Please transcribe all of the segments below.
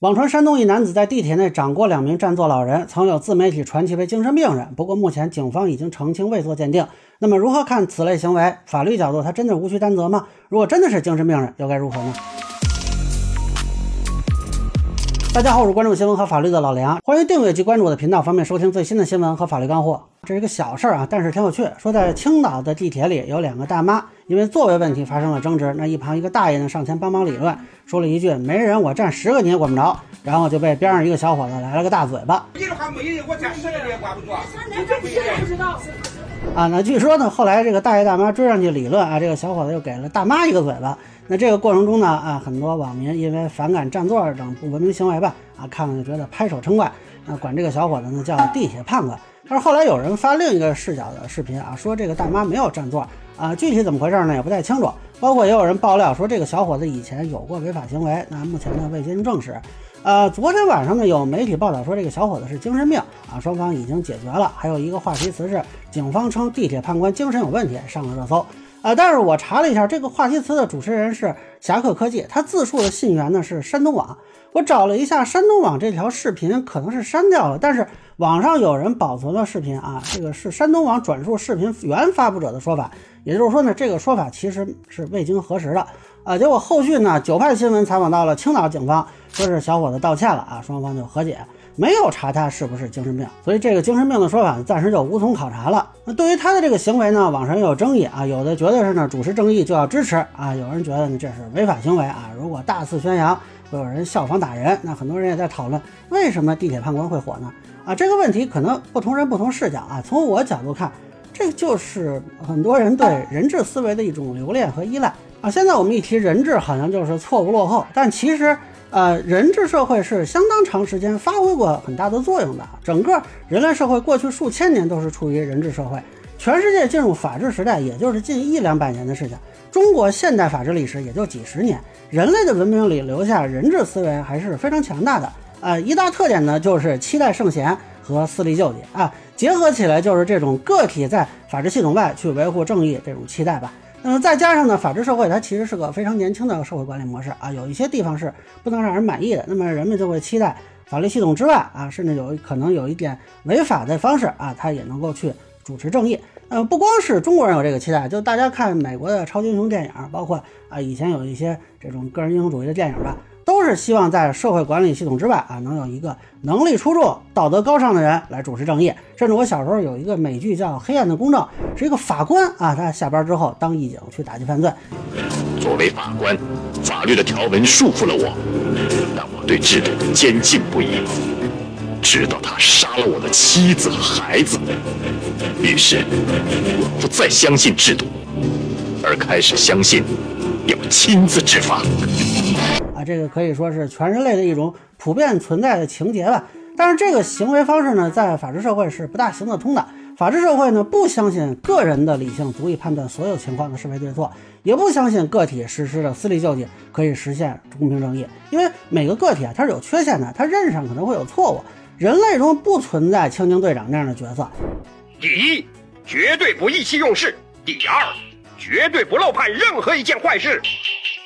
网传山东一男子在地铁内掌掴两名占座老人，曾有自媒体传其为精神病人。不过目前警方已经澄清未做鉴定。那么如何看此类行为？法律角度，他真的无需担责吗？如果真的是精神病人，又该如何呢？大家好，我是关注新闻和法律的老梁，欢迎订阅及关注我的频道，方便收听最新的新闻和法律干货。这是一个小事儿啊，但是挺有趣。说在青岛的地铁里，有两个大妈因为座位问题发生了争执，那一旁一个大爷呢上前帮忙理论，说了一句“没人，我站十个你也管不着”，然后就被边上一个小伙子来了个大嘴巴。你的话没人，我站十个你也管不住。你这不知道。啊，那据说呢，后来这个大爷大妈追上去理论啊，这个小伙子又给了大妈一个嘴巴。那这个过程中呢，啊，很多网民因为反感占座等不文明行为吧，啊，看了就觉得拍手称快，啊，管这个小伙子呢叫地铁胖子。但是后来有人发另一个视角的视频啊，说这个大妈没有占座，啊，具体怎么回事呢也不太清楚。包括也有人爆料说这个小伙子以前有过违法行为，那目前呢未经证实。呃，昨天晚上呢有媒体报道说这个小伙子是精神病啊，双方已经解决了。还有一个话题词是警方称地铁判官精神有问题，上了热搜。啊，但是我查了一下，这个话题词的主持人是侠客科技，他自述的信源呢是山东网。我找了一下山东网这条视频，可能是删掉了，但是网上有人保存了视频啊，这个是山东网转述视频原发布者的说法，也就是说呢，这个说法其实是未经核实的啊。结果后续呢，九派新闻采访到了青岛警方，说是小伙子道歉了啊，双方就和解。没有查他是不是精神病，所以这个精神病的说法暂时就无从考察了。那对于他的这个行为呢，网上也有争议啊，有的觉得是呢主持正义就要支持啊，有人觉得呢这是违法行为啊，如果大肆宣扬会有人效仿打人。那很多人也在讨论为什么地铁判官会火呢？啊，这个问题可能不同人不同视角啊。从我角度看，这就是很多人对人质思维的一种留恋和依赖啊。现在我们一提人质，好像就是错误落后，但其实。呃，人治社会是相当长时间发挥过很大的作用的。整个人类社会过去数千年都是处于人治社会，全世界进入法治时代也就是近一两百年的事情。中国现代法治历史也就几十年，人类的文明里留下人治思维还是非常强大的。呃，一大特点呢就是期待圣贤和私利救济啊，结合起来就是这种个体在法治系统外去维护正义这种期待吧。那么再加上呢，法治社会它其实是个非常年轻的社会管理模式啊，有一些地方是不能让人满意的，那么人们就会期待法律系统之外啊，甚至有可能有一点违法的方式啊，他也能够去主持正义。呃，不光是中国人有这个期待，就大家看美国的超级英雄电影，包括啊以前有一些这种个人英雄主义的电影吧。都是希望在社会管理系统之外啊，能有一个能力出众、道德高尚的人来主持正义。甚至我小时候有一个美剧叫《黑暗的公正》，是一个法官啊，他下班之后当义警去打击犯罪。作为法官，法律的条文束缚了我，但我对制度坚信不疑，直到他杀了我的妻子和孩子。于是，我不再相信制度，而开始相信要亲自执法。啊，这个可以说是全人类的一种普遍存在的情节吧。但是这个行为方式呢，在法治社会是不大行得通的。法治社会呢，不相信个人的理性足以判断所有情况的是非对错，也不相信个体实施的私利救济可以实现公平正义。因为每个个体啊，它是有缺陷的，他认识上可能会有错误。人类中不存在清净队长那样的角色。第一，绝对不意气用事；第二，绝对不漏判任何一件坏事；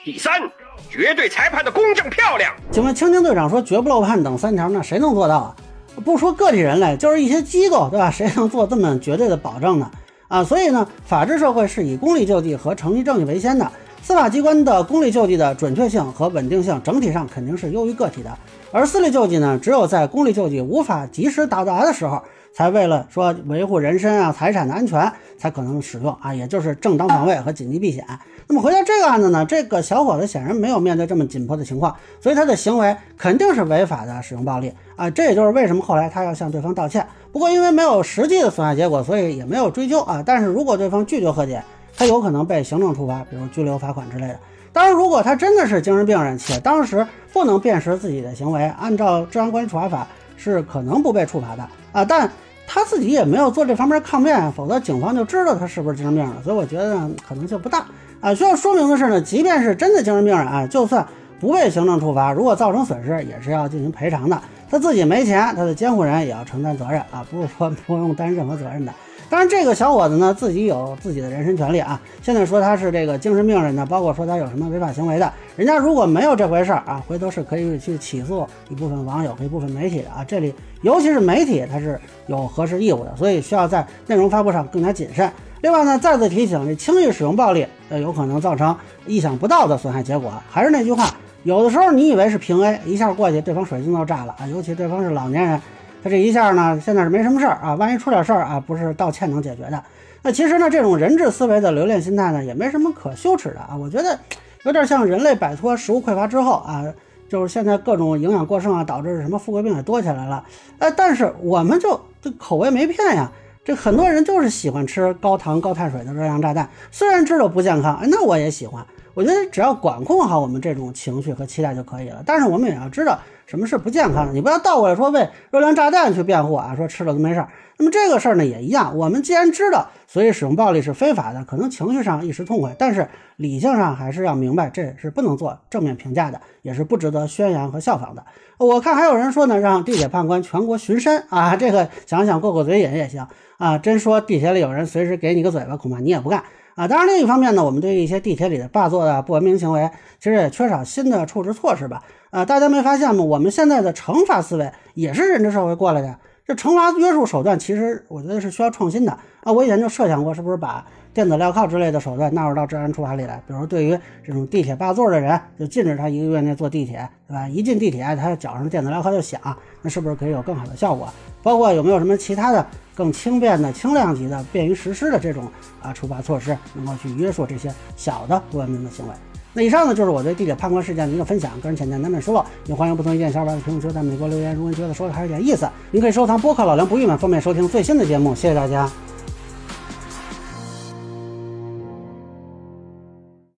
第三。绝对裁判的公正漂亮。请问青青队长说绝不漏判等三条，那谁能做到啊？不说个体人类，就是一些机构，对吧？谁能做这么绝对的保证呢？啊，所以呢，法治社会是以公理救济和程序正义为先的。司法机关的公理救济的准确性和稳定性整体上肯定是优于个体的，而私利救济呢，只有在公理救济无法及时到达的时候，才为了说维护人身啊财产的安全才可能使用啊，也就是正当防卫和紧急避险。那么回到这个案子呢，这个小伙子显然没有面对这么紧迫的情况，所以他的行为肯定是违法的，使用暴力啊，这也就是为什么后来他要向对方道歉。不过因为没有实际的损害结果，所以也没有追究啊。但是如果对方拒绝和解，他有可能被行政处罚，比如拘留、罚款之类的。当然，如果他真的是精神病人，且当时不能辨识自己的行为，按照治安管理处罚法是可能不被处罚的啊。但他自己也没有做这方面抗辩，否则警方就知道他是不是精神病了。所以我觉得可能性不大。啊，需要说明的是呢，即便是真的精神病人啊，就算不被行政处罚，如果造成损失，也是要进行赔偿的。他自己没钱，他的监护人也要承担责任啊，不是说不用担任何责任的。当然，这个小伙子呢自己有自己的人身权利啊。现在说他是这个精神病人呢，包括说他有什么违法行为的，人家如果没有这回事儿啊，回头是可以去起诉一部分网友和一部分媒体的啊。这里尤其是媒体，他是有核实义务的，所以需要在内容发布上更加谨慎。另外呢，再次提醒，这轻易使用暴力，呃，有可能造成意想不到的损害结果。还是那句话，有的时候你以为是平 A，一下过去，对方水晶都炸了啊！尤其对方是老年人。他这一下呢，现在是没什么事儿啊，万一出点事儿啊，不是道歉能解决的。那其实呢，这种人质思维的留恋心态呢，也没什么可羞耻的啊。我觉得有点像人类摆脱食物匮乏之后啊，就是现在各种营养过剩啊，导致什么富贵病也多起来了。哎，但是我们就这口味没变呀，这很多人就是喜欢吃高糖高碳水的热量炸弹，虽然知道不健康，哎，那我也喜欢。我觉得只要管控好我们这种情绪和期待就可以了。但是我们也要知道。什么是不健康的？你不要倒过来说为热量炸弹去辩护啊！说吃了都没事儿。那么这个事儿呢也一样。我们既然知道所以使用暴力是非法的，可能情绪上一时痛快，但是理性上还是要明白这是不能做正面评价的，也是不值得宣扬和效仿的。我看还有人说呢，让地铁判官全国巡山啊，这个想想过过嘴瘾也行啊。真说地铁里有人随时给你个嘴巴，恐怕你也不干啊。当然另一方面呢，我们对于一些地铁里的霸座的不文明行为，其实也缺少新的处置措施吧。啊，大家没发现吗？我们现在的惩罚思维也是人治社会过来的。这惩罚约束手段，其实我觉得是需要创新的啊。我以前就设想过，是不是把电子镣铐之类的手段纳入到治安处罚里来？比如对于这种地铁霸座的人，就禁止他一个月内坐地铁，对吧？一进地铁，他脚上的电子镣铐就响，那是不是可以有更好的效果？包括有没有什么其他的更轻便的、轻量级的、便于实施的这种啊处罚措施，能够去约束这些小的不文明的行为？那以上呢，就是我对地铁判官事件的一个分享，个人浅见难免疏漏，也欢迎不同意见小伙伴在评论区在美国留言。如果你觉得说的还有点意思，您可以收藏播客老梁不郁闷，方便收听最新的节目。谢谢大家。